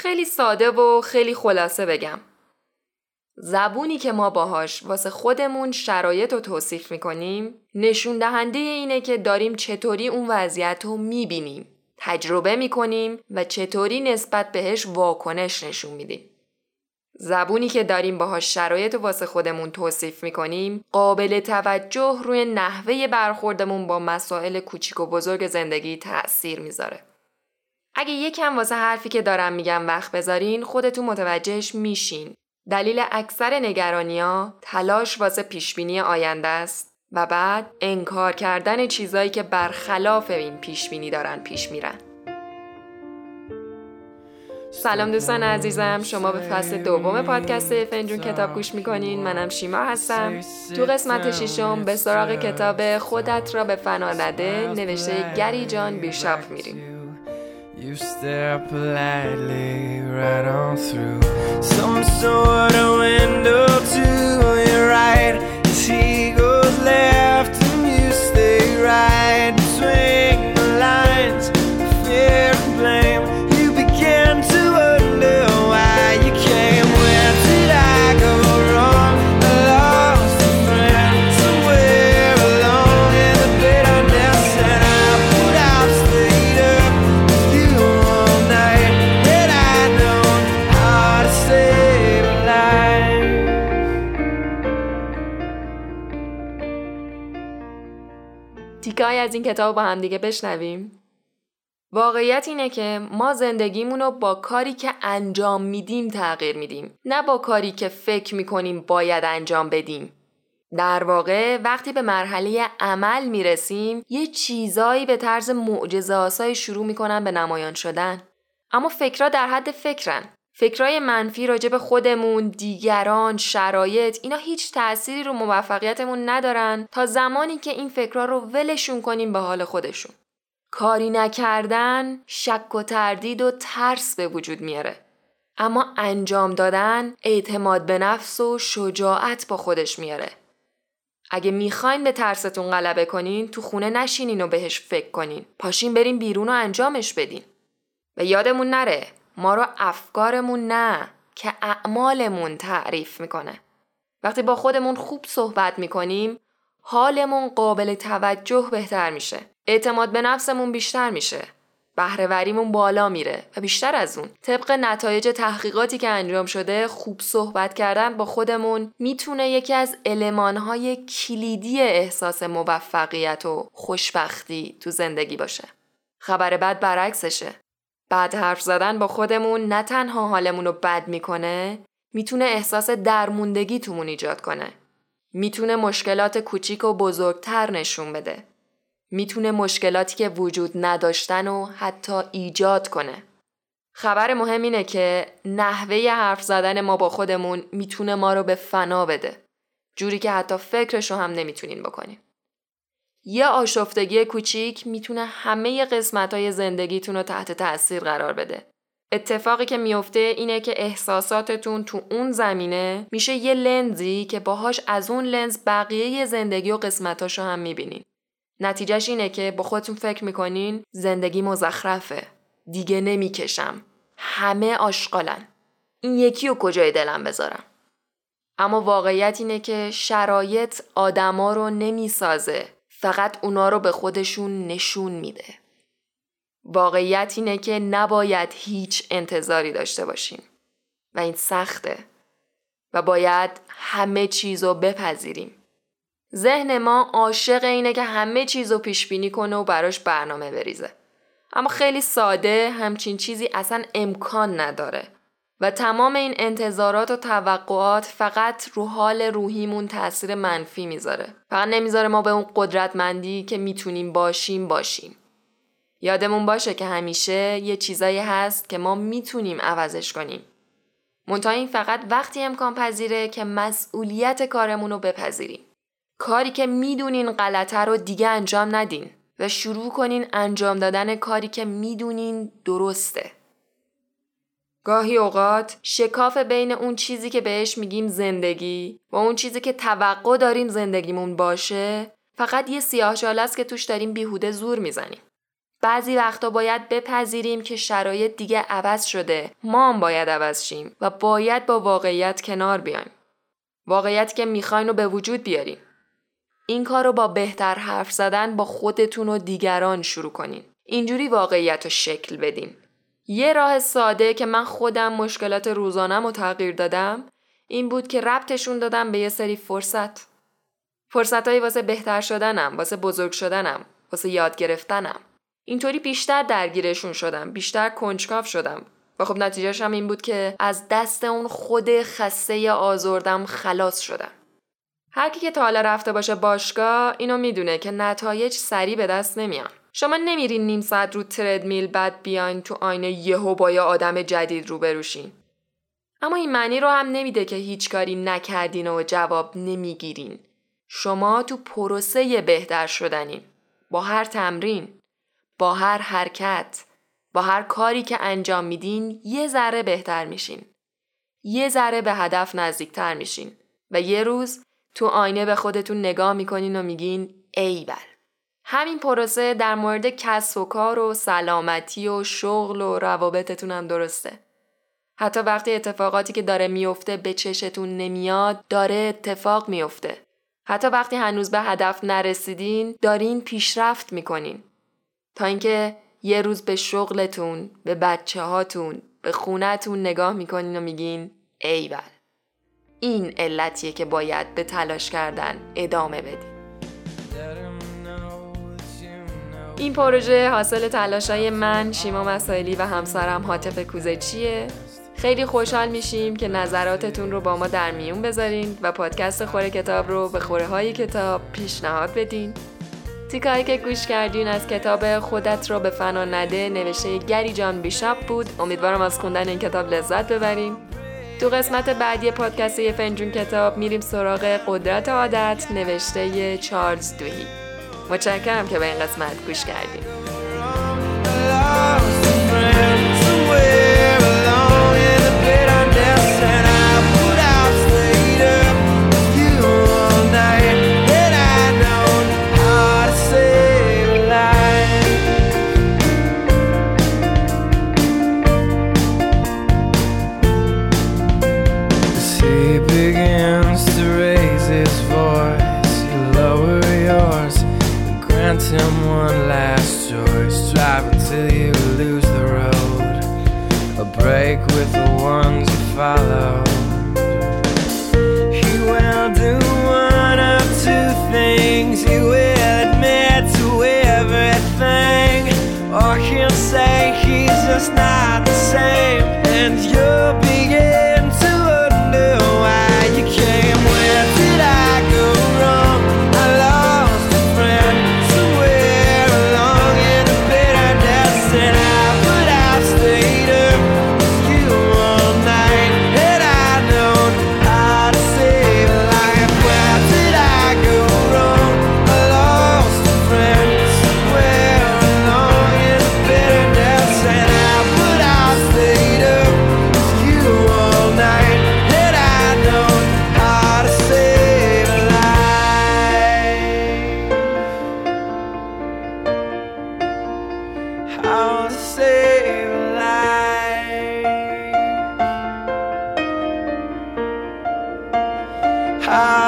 خیلی ساده و خیلی خلاصه بگم. زبونی که ما باهاش واسه خودمون شرایط رو توصیف می‌کنیم نشون دهنده اینه که داریم چطوری اون وضعیت رو می‌بینیم تجربه می‌کنیم و چطوری نسبت بهش واکنش نشون میدیم. زبونی که داریم باهاش شرایط واسه خودمون توصیف می‌کنیم قابل توجه روی نحوه برخوردمون با مسائل کوچیک و بزرگ زندگی تأثیر می‌ذاره. اگه یکم واسه حرفی که دارم میگم وقت بذارین خودتون متوجهش میشین. دلیل اکثر نگرانیا تلاش واسه پیشبینی آینده است و بعد انکار کردن چیزایی که برخلاف این پیشبینی دارن پیش میرن. سلام دوستان عزیزم شما به فصل دوم پادکست فنجون کتاب گوش می‌کنین منم شیما هستم تو قسمت ششم به سراغ کتاب خودت را به فنا نده نوشته گری جان بیشاپ میریم You stare politely right on through some sort of window to your right. As he goes left تیکایی از این کتاب با هم دیگه بشنویم. واقعیت اینه که ما زندگیمون رو با کاری که انجام میدیم تغییر میدیم. نه با کاری که فکر می‌کنیم باید انجام بدیم. در واقع وقتی به مرحله عمل می‌رسیم یه چیزایی به طرز معجزه آسایی شروع می‌کنن به نمایان شدن. اما فکرها در حد فکرن. فکرای منفی راجع به خودمون، دیگران، شرایط اینا هیچ تأثیری رو موفقیتمون ندارن تا زمانی که این فکرها رو ولشون کنیم به حال خودشون. کاری نکردن شک و تردید و ترس به وجود میاره. اما انجام دادن اعتماد به نفس و شجاعت با خودش میاره. اگه می‌خواین به ترستون غلبه کنین تو خونه نشینین و بهش فکر کنین. پاشین بریم بیرون و انجامش بدین. و یادمون نره ما رو افکارمون نه که اعمالمون تعریف می‌کنه. وقتی با خودمون خوب صحبت می‌کنیم حالمون قابل توجه بهتر میشه. اعتماد به نفسمون بیشتر میشه. بهرهوریمون بالا میره و بیشتر از اون طبق نتایج تحقیقاتی که انجام شده خوب صحبت کردن با خودمون می‌تونه یکی از المانهای کلیدی احساس موفقیت و خوشبختی تو زندگی باشه. خبر بد برعکسشه. بعد حرف زدن با خودمون نه تنها حالمون رو بد می‌کنه می‌تونه احساس درموندگی تومون ایجاد کنه. می‌تونه مشکلات کوچیک و بزرگتر نشون بده. می‌تونه مشکلاتی که وجود نداشتن و حتی ایجاد کنه. خبر مهم اینه که نحوه حرف زدن ما با خودمون می‌تونه ما رو به فنا بده. جوری که حتی فکرشو هم نمی‌تونین بکنین. یه آشفتگی کوچیک می‌تونه همه قسمت های زندگیتون رو تحت تاثیر قرار بده. اتفاقی که میفته اینه که احساساتتون تو اون زمینه میشه یه لنزی که باهاش از اون لنز بقیه زندگی و قسمتاشو هم می‌بینین. نتیجهش اینه که با خودتون فکر می‌کنین زندگی مزخرفه. دیگه نمی‌کشم. همه آشغالن. این یکی رو کجای دلم بذارم. اما واقعیت اینه که شرایط آدما رو نمی‌سازه. فقط اونا رو به خودشون نشون میده. واقعیت اینه که نباید هیچ انتظاری داشته باشیم. و این سخته. و باید همه چیز رو بپذیریم. ذهن ما عاشق اینه که همه چیز رو پیش بینی کنه و براش برنامه بریزه. اما خیلی ساده همچین چیزی اصلا امکان نداره. و تمام این انتظارات و توقعات فقط رو حال روحیمون تاثیر منفی می‌ذاره. فقط نمی‌ذاره ما به اون قدرتمندی که می‌تونیم باشیم باشیم. یادمون باشه که همیشه یه چیزایی هست که ما می‌تونیم عوضش کنیم. منتها این فقط وقتی امکان پذیره که مسئولیت کارمون رو بپذیریم. کاری که می‌دونین غلطه رو دیگه انجام ندین و شروع کنین انجام دادن کاری که می‌دونین درسته. گاهی اوقات شکاف بین اون چیزی که بهش میگیم زندگی و اون چیزی که توقع داریم زندگیمون باشه فقط یه سیاه است که توش داریم بیهوده زور می‌زنیم. بعضی وقتا باید بپذیریم که شرایط دیگه عوض شده. ما هم باید عوض شیم و باید با واقعیت کنار بیایم. واقعیتی که می‌خواین رو به وجود بیاریم این کار رو با بهتر حرف زدن با خودتون و دیگران شروع کنین. اینجوری واقعیت رو شکل بدین. یه راه ساده که من خودم مشکلات روزانم رو تغییر دادم این بود که ربطشون دادم به یه سری فرصت. فرصتهایی واسه بهتر شدنم واسه بزرگ شدنم واسه یاد گرفتنم. اینطوری بیشتر درگیرشون شدم بیشتر کنجکاو شدم. و خب نتیجهش هم این بود که از دست اون خود خسته آزردم خلاص شدم. هر کی که تا حالا رفته باشه باشگاه اینو می‌دونه که نتایج سریع به دست نمیان. شما نمیرین نیم ساعت رو تردمیل بعد بیاین تو آینه یهو با یه آدم جدید رو بروشین اما این معنی رو هم نمیده که هیچ کاری نکردین و جواب نمی‌گیرین. شما تو پروسه بهتر شدنین. با هر تمرین با هر حرکت با هر کاری که انجام میدین یه ذره بهتر میشین. یه ذره به هدف نزدیکتر میشین و یه روز تو آینه به خودتون نگاه می‌کنین و میگین ای بل همین پروسه در مورد کسب و کار و سلامتی و شغل و روابطتون هم درسته. حتی وقتی اتفاقاتی که داره میفته به چشتون نمیاد داره اتفاق میفته. حتی وقتی هنوز به هدف نرسیدین دارین پیشرفت می‌کنین. تا اینکه یه روز به شغلتون به بچه هاتون به خونتون نگاه می‌کنین و میگین ایول. این علتیه که باید به تلاش کردن ادامه بدین. این پروژه حاصل تلاشای من شیما مسائلی و همسرم حاطف کوزچیه خیلی خوشحال میشیم که نظراتتون رو با ما در میون بذارین و پادکست خوره کتاب رو به خوره های کتاب پیشنهاد بدین. تیکایی که گوش کردین از کتاب خودت رو به فنا نده نوشته گری جان بیشاپ بود. امیدوارم از خوندن این کتاب لذت ببریم تو قسمت بعدی پادکست یه فنجون کتاب میریم سراغ قدرت عادت نوشته چارلز دوهی. متشکرم که به این قسمت گوش کردیم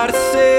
olvidarse.